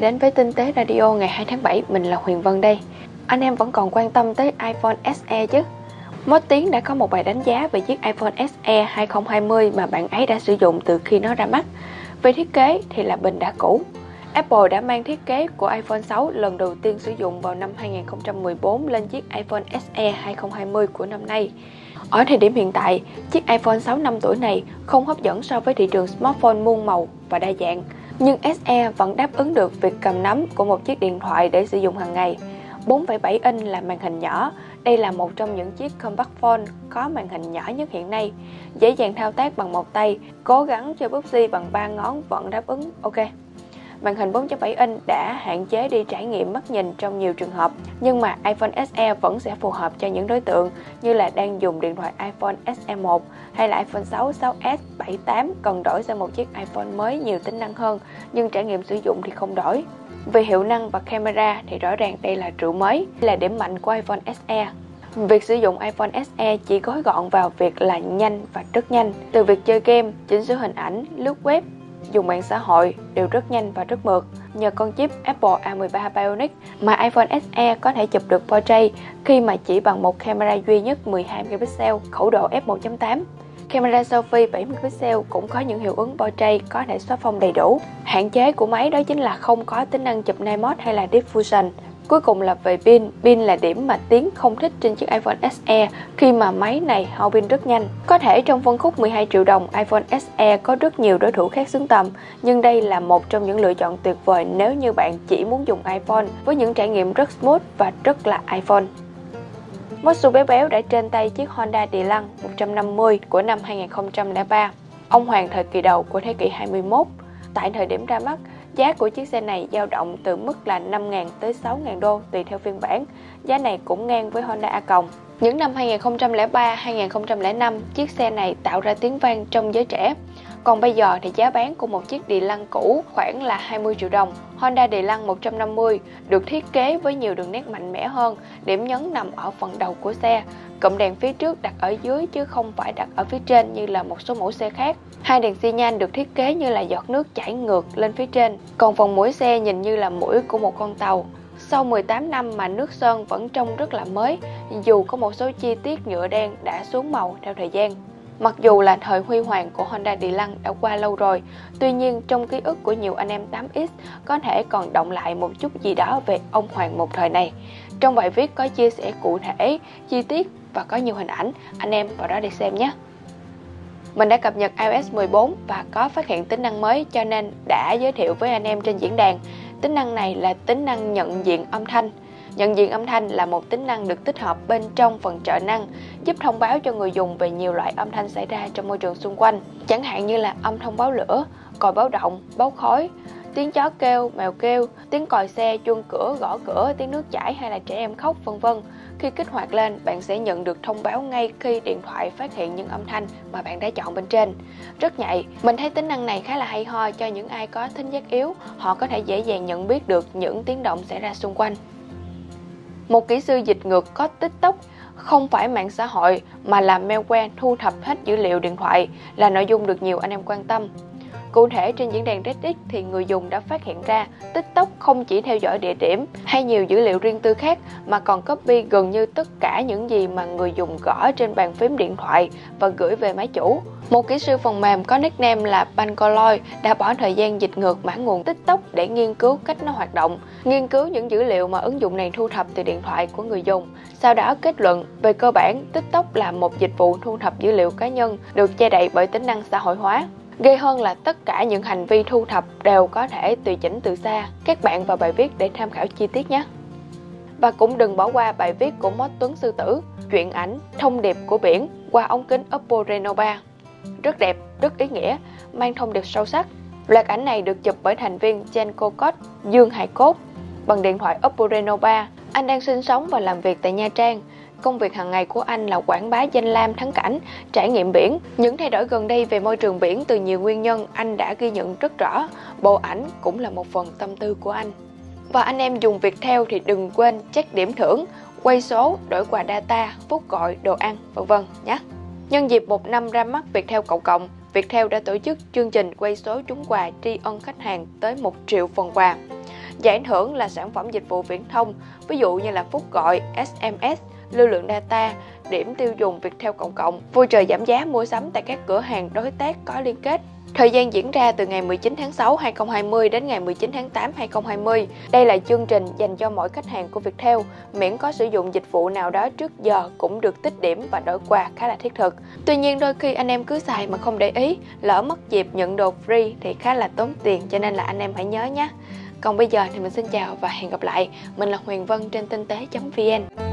đã đến với Tinh tế Radio ngày 2 tháng 7, mình là Huyền Vân đây. Anh em vẫn còn quan tâm tới iPhone SE chứ? Mốt Tiến đã có một bài đánh giá về chiếc iPhone SE 2020 mà bạn ấy đã sử dụng từ khi nó ra mắt. Về thiết kế thì là bình đã cũ. Apple đã mang thiết kế của iPhone 6 lần đầu tiên sử dụng vào năm 2014 lên chiếc iPhone SE 2020 của năm nay. Ở thời điểm hiện tại, chiếc iPhone 6 năm tuổi này không hấp dẫn so với thị trường smartphone muôn màu và đa dạng, nhưng SE vẫn đáp ứng được việc cầm nắm của một chiếc điện thoại để sử dụng hàng ngày. 4,7 inch là màn hình nhỏ, đây là một trong những chiếc compact phone có màn hình nhỏ nhất hiện nay, dễ dàng thao tác bằng một tay, cố gắng chơi PUBG bằng ba ngón vẫn đáp ứng ok. Màn hình 4.7 inch đã hạn chế đi trải nghiệm mắt nhìn trong nhiều trường hợp, nhưng mà iPhone SE vẫn sẽ phù hợp cho những đối tượng như là đang dùng điện thoại iPhone SE1 hay là iPhone 6, 6S, 7, 8 cần đổi sang một chiếc iPhone mới nhiều tính năng hơn, nhưng trải nghiệm sử dụng thì không đổi. Về hiệu năng và camera thì rõ ràng đây là trụ mới, là điểm mạnh của iPhone SE. Việc sử dụng iPhone SE chỉ gói gọn vào việc là nhanh và rất nhanh. Từ việc chơi game, chỉnh sửa hình ảnh, lướt web, dùng mạng xã hội đều rất nhanh và rất mượt. Nhờ con chip Apple A13 Bionic mà iPhone SE có thể chụp được portrait khi mà chỉ bằng một camera duy nhất 12 megapixel, khẩu độ f1.8. Camera selfie 7 megapixel cũng có những hiệu ứng portrait có thể xóa phông đầy đủ. Hạn chế của máy đó chính là không có tính năng chụp night mode hay là diffusion. Cuối cùng là về pin, pin là điểm mà Tiến không thích trên chiếc iPhone SE khi mà máy này hao pin rất nhanh. Có thể trong phân khúc 12 triệu đồng, iPhone SE có rất nhiều đối thủ khác xứng tầm, nhưng đây là một trong những lựa chọn tuyệt vời nếu như bạn chỉ muốn dùng iPhone với những trải nghiệm rất smooth và rất là iPhone. Mosu béo béo đã trên tay chiếc Honda Delang 150 của năm 2003, ông hoàng thời kỳ đầu của thế kỷ 21. Tại thời điểm ra mắt, Giá của chiếc xe này dao động từ mức là 5.000 tới 6.000 đô tùy theo phiên bản. Giá này cũng ngang với Honda A Cộng. Những năm 2003-2005, chiếc xe này tạo ra tiếng vang trong giới trẻ. Còn bây giờ thì giá bán của một chiếc Địa Lăng cũ khoảng là 20 triệu đồng. Honda Địa Lăng 150 được thiết kế với nhiều đường nét mạnh mẽ hơn, điểm nhấn nằm ở phần đầu của xe. Cụm đèn phía trước đặt ở dưới chứ không phải đặt ở phía trên như là một số mẫu xe khác. Hai đèn xi nhan được thiết kế như là giọt nước chảy ngược lên phía trên, còn phần mũi xe nhìn như là mũi của một con tàu. Sau 18 năm mà nước sơn vẫn trông rất là mới, dù có một số chi tiết nhựa đen đã xuống màu theo thời gian. Mặc dù là thời huy hoàng của Honda Địa Lăng đã qua lâu rồi, tuy nhiên trong ký ức của nhiều anh em 8X có thể còn động lại một chút gì đó về ông hoàng một thời này. Trong bài viết có chia sẻ cụ thể, chi tiết và có nhiều hình ảnh, anh em vào đó để xem nhé. Mình đã cập nhật iOS 14 và có phát hiện tính năng mới cho nên đã giới thiệu với anh em trên diễn đàn. Tính năng này là tính năng nhận diện âm thanh. Nhận diện âm thanh là một tính năng được tích hợp bên trong phần trợ năng, giúp thông báo cho người dùng về nhiều loại âm thanh xảy ra trong môi trường xung quanh, chẳng hạn như là âm thông báo lửa, còi báo động, báo khói, tiếng chó kêu, mèo kêu, tiếng còi xe, chuông cửa, gõ cửa, tiếng nước chảy hay là trẻ em khóc vân vân. Khi kích hoạt lên, bạn sẽ nhận được thông báo ngay khi điện thoại phát hiện những âm thanh mà bạn đã chọn bên trên. Rất nhạy, mình thấy tính năng này khá là hay ho cho những ai có thính giác yếu, họ có thể dễ dàng nhận biết được những tiếng động xảy ra xung quanh. Một kỹ sư dịch ngược có TikTok không phải mạng xã hội mà là malware thu thập hết dữ liệu điện thoại là nội dung được nhiều anh em quan tâm. Cụ thể trên diễn đàn Reddit thì người dùng đã phát hiện ra TikTok không chỉ theo dõi địa điểm hay nhiều dữ liệu riêng tư khác mà còn copy gần như tất cả những gì mà người dùng gõ trên bàn phím điện thoại và gửi về máy chủ. Một kỹ sư phần mềm có nickname là Pancoloy đã bỏ thời gian dịch ngược mã nguồn TikTok để nghiên cứu cách nó hoạt động, nghiên cứu những dữ liệu mà ứng dụng này thu thập từ điện thoại của người dùng. Sau đó kết luận, về cơ bản, TikTok là một dịch vụ thu thập dữ liệu cá nhân được che đậy bởi tính năng xã hội hóa. Gây hơn là tất cả những hành vi thu thập đều có thể tùy chỉnh từ xa. Các bạn vào bài viết để tham khảo chi tiết nhé. Và cũng đừng bỏ qua bài viết của Mót Tuấn Sư Tử, chuyện ảnh, thông điệp của biển qua ống kính Oppo Reno 3. Rất đẹp, rất ý nghĩa, mang thông điệp sâu sắc. Loạt ảnh này được chụp bởi thành viên Chen Kokot Dương Hải Cốt bằng điện thoại Oppo Reno 3. Anh đang sinh sống và làm việc tại Nha Trang. Công việc hàng ngày của anh là quảng bá danh lam thắng cảnh, trải nghiệm biển. Những thay đổi gần đây về môi trường biển từ nhiều nguyên nhân anh đã ghi nhận rất rõ. Bộ ảnh cũng là một phần tâm tư của anh. Và anh em dùng việc theo thì đừng quên check điểm thưởng, quay số, đổi quà data, phút gọi, đồ ăn, vân vân nhé. Nhân dịp một năm ra mắt Viettel Cộng Cộng, Viettel đã tổ chức chương trình quay số trúng quà tri ân khách hàng tới 1 triệu phần quà. Giải thưởng là sản phẩm dịch vụ viễn thông, ví dụ như là phút gọi, SMS, lưu lượng data, điểm tiêu dùng Viettel Cộng Cộng, vui trời giảm giá mua sắm tại các cửa hàng đối tác có liên kết. Thời gian diễn ra từ ngày 19 tháng 6 2020 đến ngày 19 tháng 8 2020. Đây là chương trình dành cho mỗi khách hàng của Viettel, miễn có sử dụng dịch vụ nào đó trước giờ cũng được tích điểm và đổi quà khá là thiết thực. Tuy nhiên đôi khi anh em cứ xài mà không để ý, lỡ mất dịp nhận đồ free thì khá là tốn tiền cho nên là anh em hãy nhớ nhé. Còn bây giờ thì mình xin chào và hẹn gặp lại. Mình là Huyền Vân trên tinh tế.vn.